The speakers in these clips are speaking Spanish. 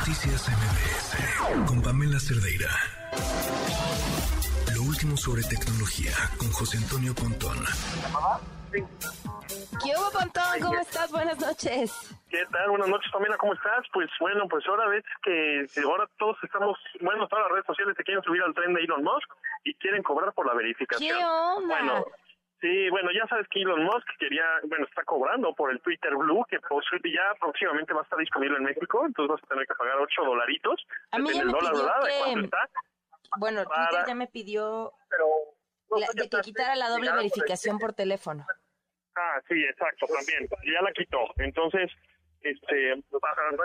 Noticias MBS con Pamela Cerdeira. Lo último sobre tecnología con José Antonio Pontón. ¿Qué hubo, Pontón? ¿Cómo estás? Buenas noches. ¿Qué tal? Buenas noches, Pamela, ¿cómo estás? Pues bueno, pues ahora ves que ahora todos estamos, bueno, todas las redes sociales se quieren subir al tren de Elon Musk y quieren cobrar por la verificación. ¿Qué onda? Bueno, Sí, bueno, ya sabes que Elon Musk quería, bueno, está cobrando por el Twitter Blue, que pues, ya próximamente va a estar disponible en México, entonces vas a tener que pagar 8 dolaritos. A mí ya me dólar pidió dorado, ¿de que- está? Bueno, Para- Twitter ya me pidió Pero... la- de que quitara la doble verificación por teléfono. Ah, sí, exacto, también. Ya la quitó. Entonces, este,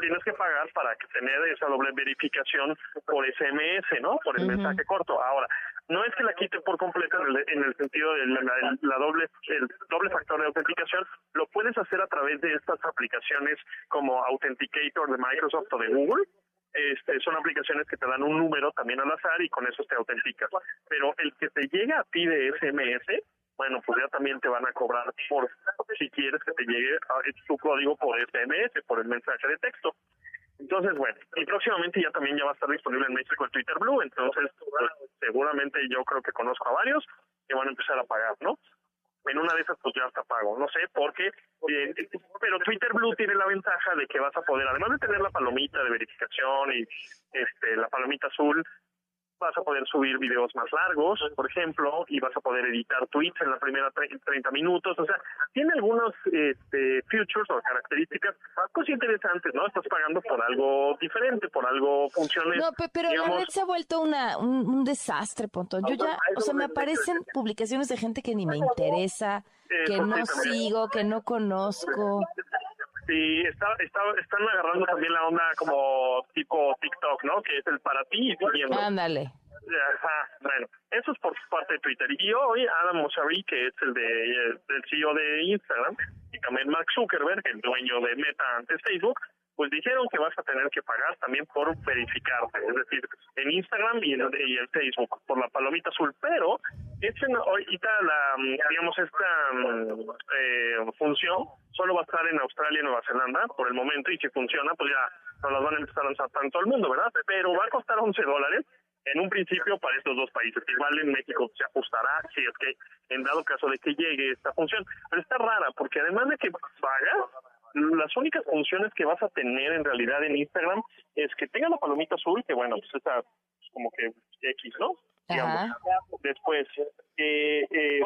tienes que pagar para tener esa doble verificación por SMS, ¿no? Por el mensaje corto. Ahora, no es que la quite por completo en el, en el sentido de la, la- la doble el doble factor de autenticación, lo puedes hacer a través de estas aplicaciones como Authenticator de Microsoft o de Google. Este, son aplicaciones que te dan un número también al azar y con eso te autenticas. Pero el que te llega a ti de SMS, bueno, pues ya también te van a cobrar por si quieres que te llegue tu código por SMS, por el mensaje de texto. Entonces, bueno, y próximamente ya también ya va a estar disponible en México el Twitter Blue, entonces pues, yo creo que conozco a varios que van a empezar a pagar, ¿no? En una de esas pues ya está pago, no sé, porque, eh, pero Twitter Blue tiene la ventaja de que vas a poder, además de tener la palomita de verificación y este la palomita azul, vas a poder subir videos más largos, por ejemplo, y vas a poder editar tweets en la primera tre- 30 minutos. O sea, tiene algunos este, features o características pues interesantes, ¿no? Estás pagando por algo diferente, por algo funciones. No, pe- pero la red se ha vuelto una, un, un desastre, Pontón. Yo ya, o sea, me aparecen publicaciones de gente que ni me interesa, que no sigo, que no conozco. Sí, está, está, están agarrando también la onda como tipo TikTok, ¿no? Que es el para ti y siguiendo. Ándale. Ajá, bueno, eso es por parte de Twitter. Y hoy Adam Mosseri, que es el de el CEO de Instagram, y también Mark Zuckerberg, el dueño de Meta antes Facebook, pues dijeron que vas a tener que pagar también por verificarte, es decir, en Instagram y en, y en Facebook, por la palomita azul. Pero es en- ahorita la, digamos, esta mm, eh, función solo va a estar en Australia y Nueva Zelanda por el momento, y si funciona, pues ya no las van a empezar a lanzar todo el mundo, ¿verdad? Pero va a costar 11 dólares en un principio para estos dos países. Igual en México se ajustará si es que en dado caso de que llegue esta función. Pero está rara porque además de que pagas, las únicas funciones que vas a tener en realidad en Instagram es que tenga la palomita azul, que bueno, pues está pues, como que X, ¿no? Digamos. Después, eh, eh,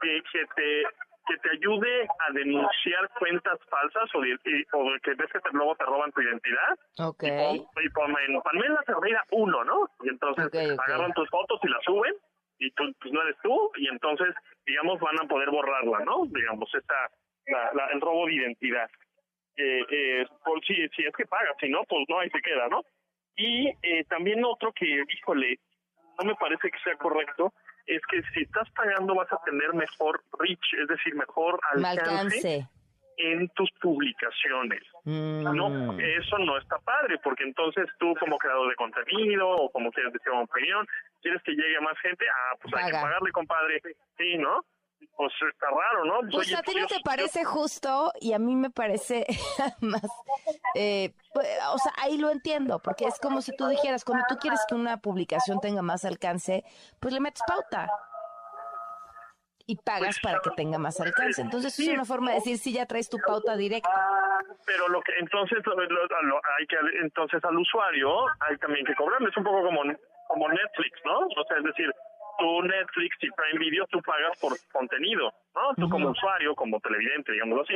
que, que te que te ayude a denunciar cuentas falsas o, que ves que te, luego te roban tu identidad Ok. y pon, y pon en Palmela Cerdeira uno, ¿no? Y entonces agarran tus fotos y las suben y tú pues no eres tú y entonces digamos van a poder borrarla, ¿no? Digamos esta la, la- el robo de identidad. Eh, eh, por si si es que pagas, si no pues no ahí se queda, ¿no? Y eh, también otro que híjole no me parece que sea correcto es que si estás pagando vas a tener mejor reach, es decir, mejor Me alcance alcance. en tus publicaciones. No, Mm. eso no está padre, porque entonces tú como creador de contenido o como quieres decir una opinión, quieres que llegue a más gente, ah, pues hay que Paga. pagarle, compadre. Sí, ¿no? Pues está raro, ¿no? Pues oye, a ti no yo- te parece justo y a mí me parece más, eh, pues, o sea, ahí lo entiendo, porque es como si tú dijeras, cuando tú quieres que una publicación tenga más alcance, pues le metes pauta y pagas para que tenga más alcance. Entonces es una forma de decir si ya traes tu pauta directa. Pero lo que entonces lo- lo- lo- hay que entonces al usuario hay también que cobrarle, es un poco como como Netflix, ¿no? O sea, es decir, tú Netflix y Prime Video tú pagas por contenido, ¿no? Tú como usuario, como televidente, digámoslo así.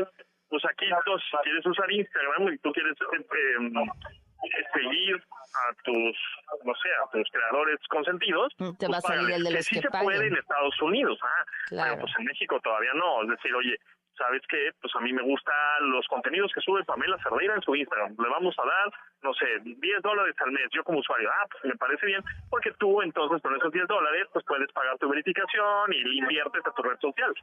Pues aquí entonces si quieres usar Instagram y tú quieres eh, eh, seguir a tus, no sé, a tus creadores consentidos, te pues va a salir el de Que los sí que se puede en Estados Unidos, ah, Claro. pero pues en México todavía no, es decir, oye, ¿sabes qué? Pues a mí me gustan los contenidos que sube Pamela Cerdeira en su Instagram. Le vamos a dar, no sé, 10 dólares al mes, yo como usuario. Ah, pues me parece bien, porque tú entonces con esos 10 dólares pues puedes pagar tu verificación y inviertes a tu red social.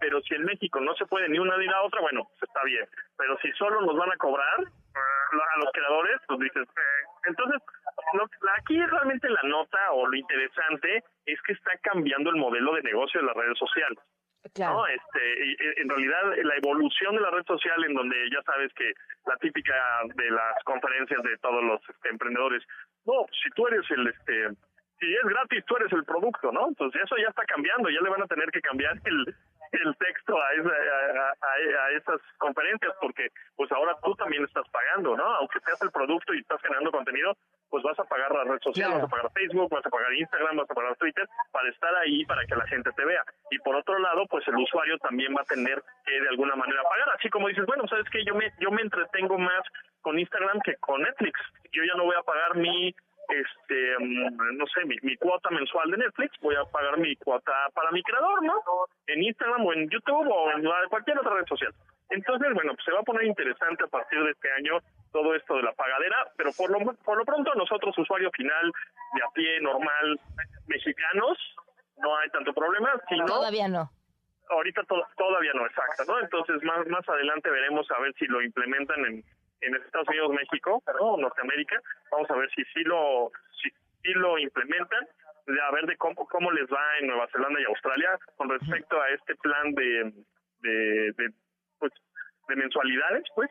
Pero si en México no se puede ni una ni la otra, bueno, pues está bien. Pero si solo nos van a cobrar ah, a los creadores, pues dices, eh, entonces, lo- aquí realmente la nota o lo interesante es que está cambiando el modelo de negocio de las redes sociales. ¿No? Este, en realidad la evolución de la red social en donde ya sabes que la típica de las conferencias de todos los este, emprendedores, no, si tú eres el este si es gratis, tú eres el producto, ¿no? Entonces eso ya está cambiando, ya le van a tener que cambiar el, el texto a, esa, a, a, esas conferencias porque pues ahora tú también estás pagando, ¿no? Aunque seas el producto y estás generando contenido, pues vas a pagar la red social, vas a pagar Facebook, vas a pagar Instagram, vas a pagar Twitter para estar ahí para que la gente te vea. Y por otro lado, pues el usuario también va a tener que de alguna manera pagar, así como dices, bueno, sabes que yo me yo me entretengo más con Instagram que con Netflix. Yo ya no voy a pagar mi este mm, no sé mi, mi, cuota mensual de Netflix voy a pagar mi cuota para mi creador no en Instagram o en YouTube o en cualquier otra red social. Entonces bueno pues se va a poner interesante a partir de este año todo esto de la pagadera pero por lo por lo pronto nosotros usuario final de a pie normal mexicanos no hay tanto problema sino todavía no. ahorita todavía no exacto no entonces más más adelante veremos a ver si lo implementan en en Estados Unidos, México, o Norteamérica. Vamos a ver si sí lo, si, lo implementan, a ver de cómo, cómo les va en Nueva Zelanda y Australia con respecto a este plan de, de, de, pues, de mensualidades, pues,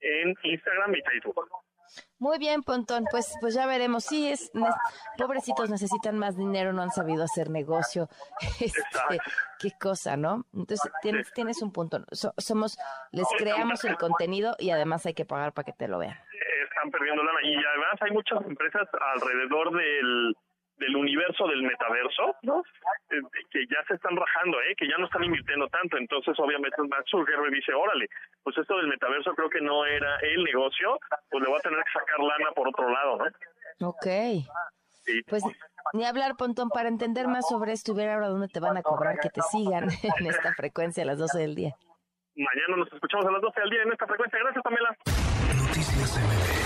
en Instagram y Facebook. Muy bien, Pontón, pues pues ya veremos. Sí, es pobrecitos necesitan más dinero, no han sabido hacer negocio. Este, qué cosa, ¿no? Entonces tienes tienes un punto. somos les creamos el contenido y además hay que pagar para que te lo vean. Están perdiendo lana y además hay muchas empresas alrededor del del universo del metaverso, ¿no? Eh, que ya se están rajando, ¿eh? que ya no están invirtiendo tanto. Entonces, obviamente, Max Zuckerberg dice, órale, pues esto del metaverso creo que no era el negocio, pues le voy a tener que sacar lana por otro lado, ¿no? Ok. Pues ni hablar, Pontón, para entender más sobre esto y ver ahora dónde te van a cobrar que te sigan en esta frecuencia a las 12 del día. Mañana nos escuchamos a las 12 del día en esta frecuencia. Gracias, Pamela. Noticias MBS